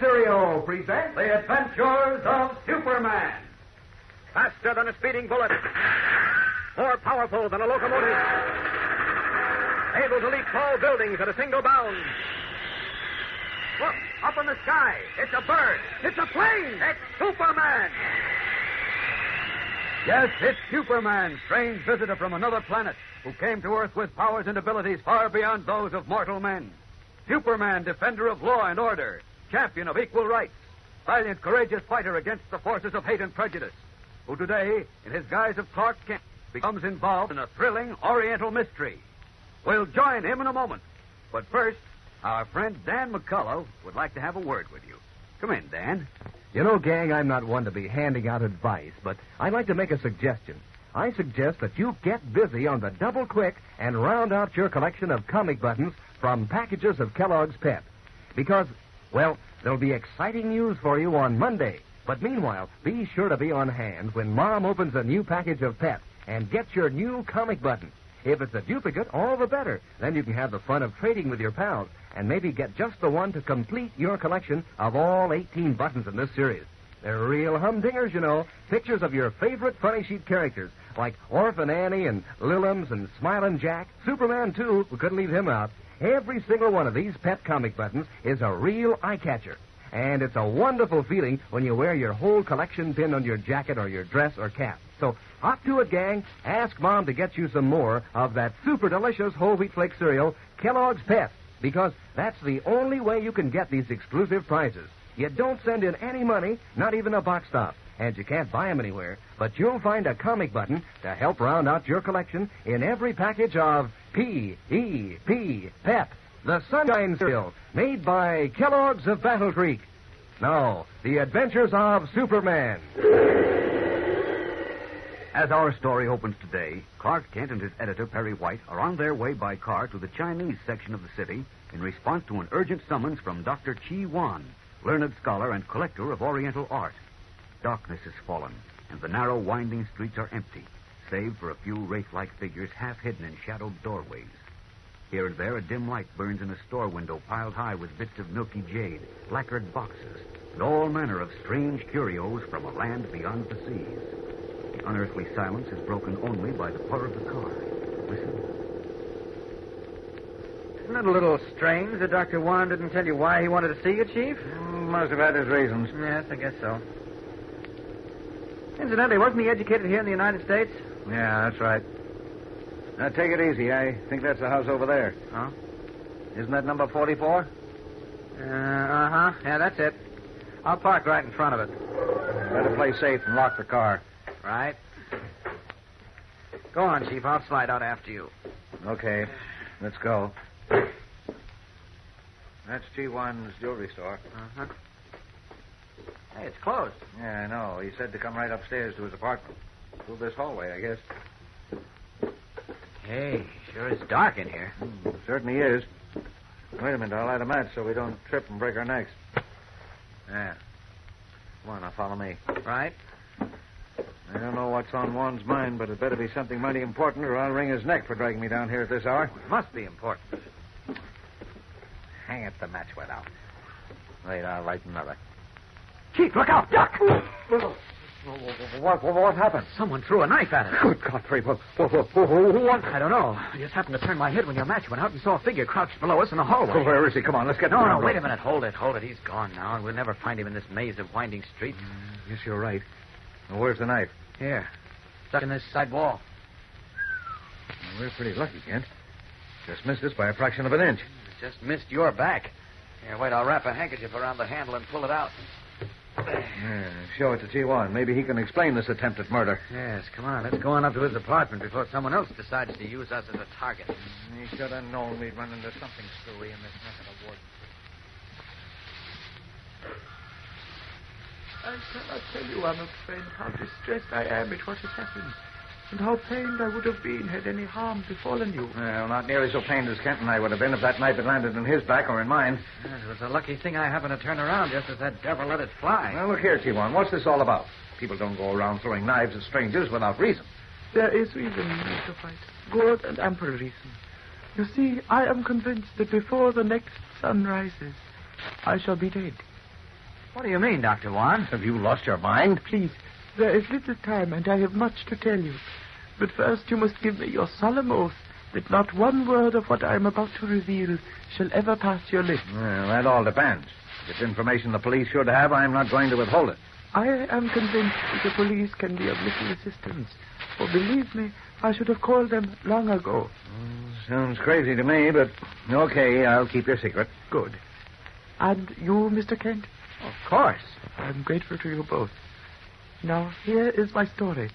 cereal, presents the adventures of Superman. Faster than a speeding bullet, more powerful than a locomotive, able to leap tall buildings at a single bound. Look, up in the sky, it's a bird, it's a plane, it's Superman. Yes, it's Superman, strange visitor from another planet, who came to Earth with powers and abilities far beyond those of mortal men. Superman, defender of law and order, champion of equal rights, valiant, courageous fighter against the forces of hate and prejudice, who today, in his guise of Clark Kent, becomes involved in a thrilling Oriental mystery. We'll join him in a moment. But first, our friend Dan McCullough would like to have a word with you. Come in, Dan. You know, gang, I'm not one to be handing out advice, but I'd like to make a suggestion. I suggest that you get busy on the double quick and round out your collection of comic buttons from packages of Kellogg's Pep. Because, well, there'll be exciting news for you on Monday. But meanwhile, be sure to be on hand when Mom opens a new package of Pep and get your new comic button. If it's a duplicate, all the better. Then you can have the fun of trading with your pals and maybe get just the one to complete your collection of all 18 buttons in this series. They're real humdingers, you know. Pictures of your favorite funny sheet characters, like Orphan Annie and Lillums and Smiling Jack. Superman, too. We couldn't leave him out. Every single one of these Pep comic buttons is a real eye catcher. And it's a wonderful feeling when you wear your whole collection pinned on your jacket or your dress or cap. So hop to it, gang. Ask Mom to get you some more of that super delicious whole wheat flake cereal, Kellogg's Pep, because that's the only way you can get these exclusive prizes. You don't send in any money, not even a box stop, and you can't buy them anywhere. But you'll find a comic button to help round out your collection in every package of P E P Pep, the Sunshine cereal made by Kellogg's of Battle Creek. Now, the adventures of Superman. As our story opens today, Clark Kent and his editor, Perry White, are on their way by car to the Chinese section of the city in response to an urgent summons from Dr. Chi Wan, learned scholar and collector of Oriental art. Darkness has fallen, and the narrow, winding streets are empty, save for a few wraith-like figures half hidden in shadowed doorways. Here and there, a dim light burns in a store window piled high with bits of milky jade, lacquered boxes, and all manner of strange curios from a land beyond the seas. The unearthly silence is broken only by the purr of the car. Listen. Isn't it a little strange that Dr. Wan didn't tell you why he wanted to see you, Chief? Mm, must have had his reasons. Yes, I guess so. Incidentally, wasn't he educated here in the United States? Yeah, that's right. Now, take it easy. I think that's the house over there. Huh? Isn't that number 44? Uh huh. Yeah, that's it. I'll park right in front of it. Better play safe and lock the car. Right. Go on, Chief. I'll slide out after you. Okay, let's go. That's Chi Wan's jewelry store. Uh huh. Hey, it's closed. Yeah, I know. He said to come right upstairs to his apartment. Through this hallway, I guess. Hey, sure is dark in here. Hmm, certainly is. Wait a minute. I'll light a match so we don't trip and break our necks. Yeah. Come on, now follow me. Right? I don't know what's on Wan's mind, but it better be something mighty important, or I'll wring his neck for dragging me down here at this hour. It must be important. Hang it, the match went out. Wait, I'll light another. Chief, look out! Duck! What, what, what happened? Someone threw a knife at us. Good Godfrey, what, what, what, what? I don't know. I just happened to turn my head when your match went out and saw a figure crouched below us in the hallway. Oh, where is he? Come on, let's get No, no, wait a minute. Hold it, hold it. He's gone now, and we'll never find him in this maze of winding streets. Mm, yes, you're right. Well, where's the knife? Here, stuck in this side wall. Well, we're pretty lucky, Kent. Just missed us by a fraction of an inch. Just missed your back. Here, wait, I'll wrap a handkerchief around the handle and pull it out. Yeah, show it to Chi Wan. Maybe he can explain this attempted murder. Yes, come on. Let's go on up to his apartment before someone else decides to use us as a target. He should have known we'd run into something screwy in this neck of the woods. I cannot tell you, Arnold afraid, how distressed I am at what has happened, and how pained I would have been had any harm befallen you. Well, not nearly so pained as Kent and I would have been if that knife had landed in his back or in mine. It was a lucky thing I happened to turn around just as that devil let it fly. Now, look here, Chi Wan. What's this all about? People don't go around throwing knives at strangers without reason. There is reason, Mr. White. Good and ample reason. You see, I am convinced that before the next sun rises, I shall be dead. What do you mean, Dr. Wan? Have you lost your mind? Please, there is little time, and I have much to tell you. But first, you must give me your solemn oath that not one word of what I am about to reveal shall ever pass your lips. Well, that all depends. If it's information the police should have, I'm not going to withhold it. I am convinced that the police can be of little assistance. For believe me, I should have called them long ago. Mm, sounds crazy to me, but okay, I'll keep your secret. Good. And you, Mr. Kent? Of course. I'm grateful to you both. Now, here is my story.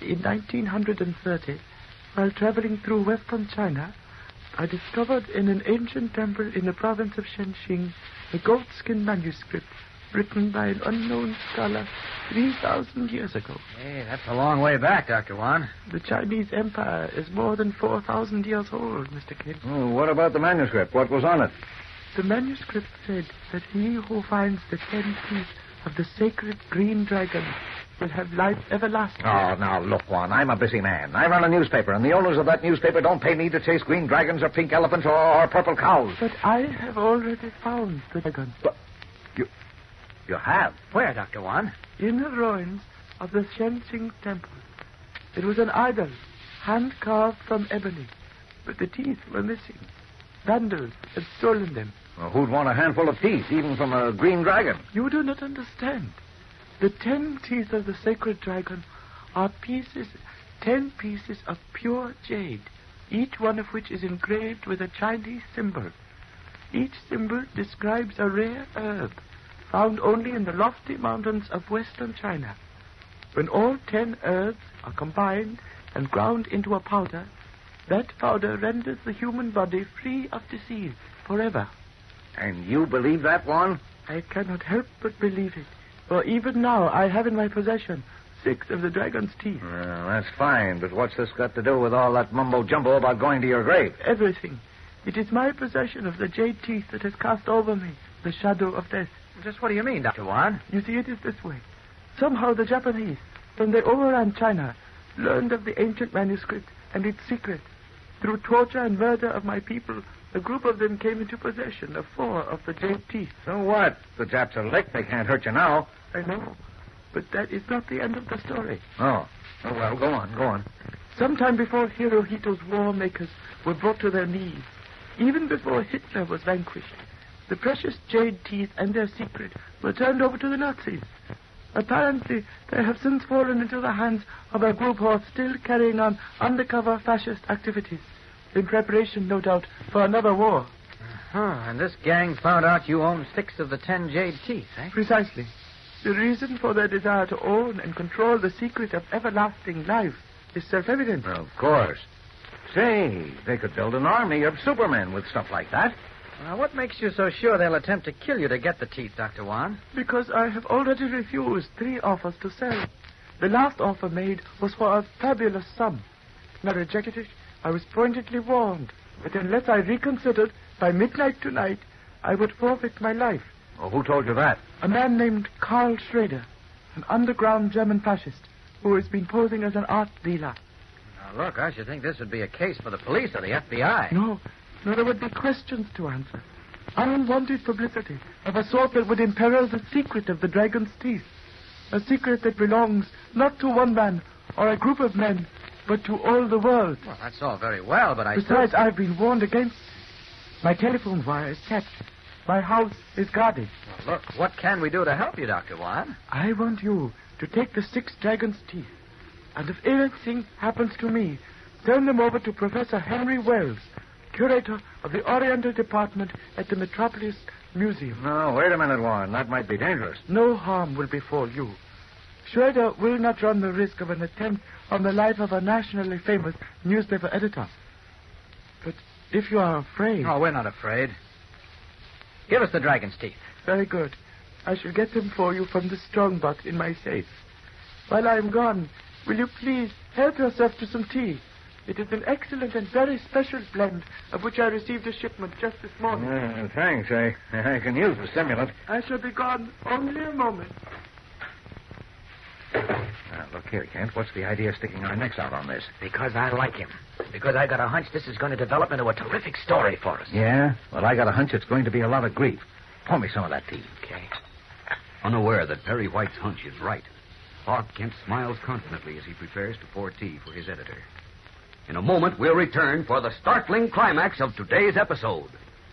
In 1930, while traveling through western China, I discovered in an ancient temple in the province of Shenxing a goatskin manuscript written by an unknown scholar 3,000 years ago. Hey, that's a long way back, Dr. Wan. The Chinese Empire is more than 4,000 years old, Mr. Kent. Oh, what about the manuscript? What was on it? The manuscript said that he who finds the ten teeth of the sacred green dragon will have life everlasting. Oh, now, look, Wan, I'm a busy man. I run a newspaper, and the owners of that newspaper don't pay me to chase green dragons or pink elephants or, or purple cows. But I have already found the dragon You you have? Where, Dr. Wan? in the ruins of the Shenxing temple. It was an idol, hand carved from ebony, but the teeth were missing. Vandals had stolen them. Well, who'd want a handful of teeth, even from a green dragon? You do not understand. The ten teeth of the sacred dragon are pieces, ten pieces of pure jade, each one of which is engraved with a Chinese symbol. Each symbol describes a rare herb found only in the lofty mountains of western China. When all ten herbs are combined and ground into a powder, that powder renders the human body free of disease forever. And you believe that, Wan? I cannot help but believe it. For even now I have in my possession six of the dragon's teeth. Well, that's fine, but what's this got to do with all that mumbo jumbo about going to your grave? Everything. It is my possession of the jade teeth that has cast over me the shadow of death. Just what do you mean, Dr. Wan? You see, it is this way. Somehow the Japanese, when they overran China, learned of the ancient manuscript and its secret. Through torture and murder of my people, a group of them came into possession of four of the jade teeth. So what? The Japs are licked. They can't hurt you now. I know. But that is not the end of the story. Oh. Oh, well, go on, go on. Sometime before Hirohito's war makers were brought to their knees, even before Hitler was vanquished, the precious jade teeth and their secret were turned over to the Nazis. Apparently, they have since fallen into the hands of a group who are still carrying on undercover fascist activities, in preparation, no doubt, for another war. Huh, and this gang found out you own six of the ten jade teeth, eh? Precisely. The reason for their desire to own and control the secret of everlasting life is self-evident. Of course. Say, they could build an army of supermen with stuff like that. Now, what makes you so sure they'll attempt to kill you to get the teeth, Dr. Wan? Because I have already refused three offers to sell. The last offer made was for a fabulous sum. When I rejected it, I was pointedly warned that unless I reconsidered by midnight tonight, I would forfeit my life. Well, who told you that? A man named Karl Schrader, an underground German fascist, who has been posing as an art dealer. Now, look, I should think this would be a case for the police or the FBI. No, no, there would be questions to answer. Unwanted publicity of a sort that would imperil the secret of the dragon's teeth. A secret that belongs not to one man or a group of men, but to all the world. Well, that's all very well, but I Besides, I've been warned against. My telephone wire is kept. My house is guarded. Well, look, what can we do to help you, Dr. Wan? I want you to take the six dragon's teeth, and if anything happens to me, turn them over to Professor Henry Wells, curator of the Oriental Department at the Metropolis Museum. No, wait a minute, Wan. That might be dangerous. No harm will befall you. Schroeder will not run the risk of an attempt on the life of a nationally famous newspaper editor. But if you are afraid. Oh, we're not afraid. Give us the dragon's teeth. Very good. I shall get them for you from the strong box in my safe. While I am gone, will you please help yourself to some tea? It is an excellent and very special blend of which I received a shipment just this morning. Uh, thanks. I, I can use the stimulant. I shall be gone only a moment. Now, here, Kent. What's the idea of sticking our necks out on this? Because I like him. Because I got a hunch this is going to develop into a terrific story for us. Yeah? Well, I got a hunch it's going to be a lot of grief. Pour me some of that tea. Okay. Unaware that Perry White's hunch is right, Clark Kent smiles confidently as he prepares to pour tea for his editor. In a moment, we'll return for the startling climax of today's episode.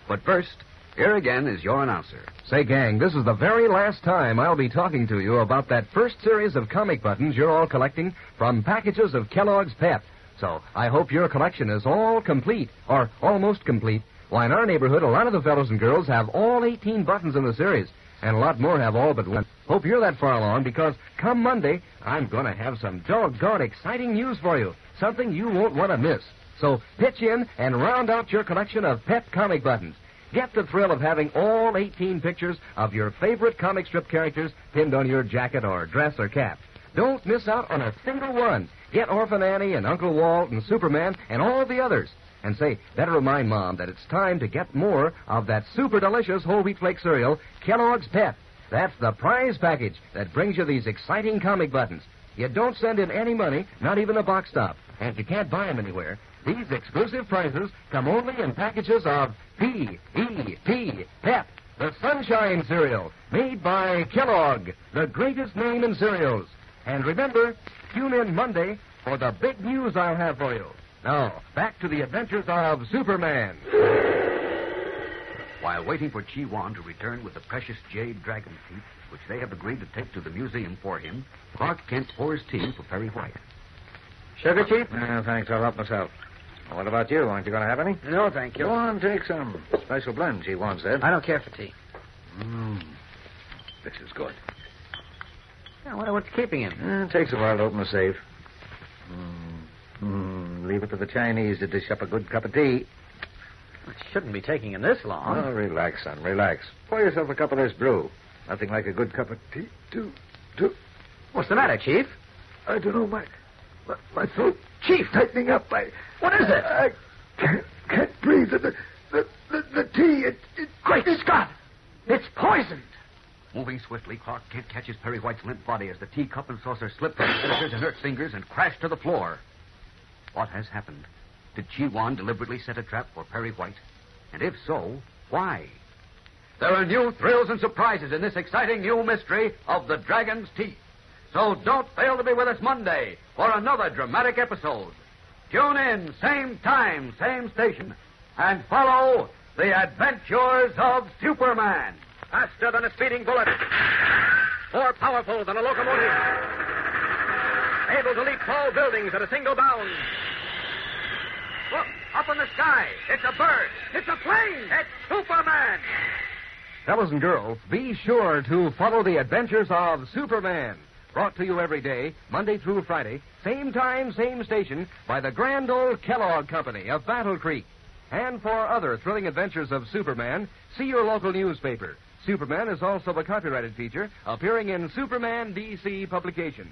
But first, here again is your announcer. Say, gang, this is the very last time I'll be talking to you about that first series of comic buttons you're all collecting from packages of Kellogg's Pep. So I hope your collection is all complete, or almost complete. Why, in our neighborhood, a lot of the fellows and girls have all 18 buttons in the series, and a lot more have all but one. Hope you're that far along, because come Monday, I'm going to have some doggone exciting news for you. Something you won't want to miss. So pitch in and round out your collection of Pep comic buttons. Get the thrill of having all 18 pictures of your favorite comic strip characters pinned on your jacket or dress or cap. Don't miss out on a single one. Get Orphan Annie and Uncle Walt and Superman and all the others. And say, better remind Mom that it's time to get more of that super delicious whole wheat flake cereal, Kellogg's Pep. That's the prize package that brings you these exciting comic buttons. You don't send in any money, not even a box stop. And if you can't buy them anywhere, these exclusive prizes come only in packages of P-E-P, Pep, the Sunshine Cereal, made by Kellogg, the greatest name in cereals. And remember, tune in Monday for the big news I'll have for you. Now, back to the adventures of Superman. While waiting for Chi Wan to return with the precious jade dragon teeth, which they have agreed to take to the museum for him, Clark Kent pours tea for Perry White. Sugar, Chief? Uh, thanks. I'll help myself. What about you? Aren't you going to have any? No, thank you. Go on, take some. Special blend, Chi Wan said. I don't care for tea. Mm. This is good. I wonder what's keeping him. Uh, it takes a while to open a safe. Mm. Mm. Leave it to the Chinese to dish up a good cup of tea. It shouldn't be taking him this long. Oh, relax, son, relax. Pour yourself a cup of this brew. Nothing like a good cup of tea, too. too. What's the matter, Chief? I don't know, my, my, my throat, Chief, tightening up. I, What is it? I can't, can't breathe. The, the, the, the tea, it, it... Great Scott! It's poisoned! Moving swiftly, Clark Kent catches Perry White's limp body as the teacup and saucer slip from the editor's inert fingers and crash to the floor. What has happened? Did Chi Wan deliberately set a trap for Perry White? And if so, why? There are new thrills and surprises in this exciting new mystery of the Dragon's Teeth. So don't fail to be with us Monday for another dramatic episode. Tune in, same time, same station, and follow the adventures of Superman. Faster than a speeding bullet, more powerful than a locomotive, able to leap tall buildings at a single bound. Look, up in the sky. It's a bird. It's a plane. It's Superman. Fellows and girls, be sure to follow the adventures of Superman. Brought to you every day, Monday through Friday, same time, same station, by the grand old Kellogg Company of Battle Creek. And for other thrilling adventures of Superman, see your local newspaper. Superman is also a copyrighted feature appearing in Superman DC publications.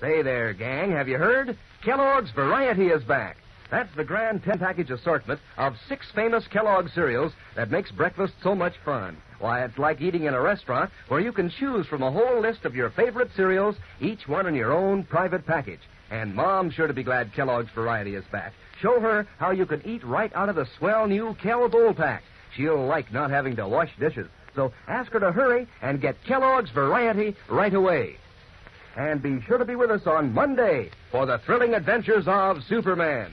Say there, gang, have you heard? Kellogg's Variety is back. That's the grand 10 package assortment of six famous Kellogg cereals that makes breakfast so much fun. Why, it's like eating in a restaurant where you can choose from a whole list of your favorite cereals, each one in your own private package. And Mom's sure to be glad Kellogg's Variety is back. Show her how you can eat right out of the swell new Kell Bowl Pack. She'll like not having to wash dishes. So ask her to hurry and get Kellogg's Variety right away. And be sure to be with us on Monday for the thrilling adventures of Superman.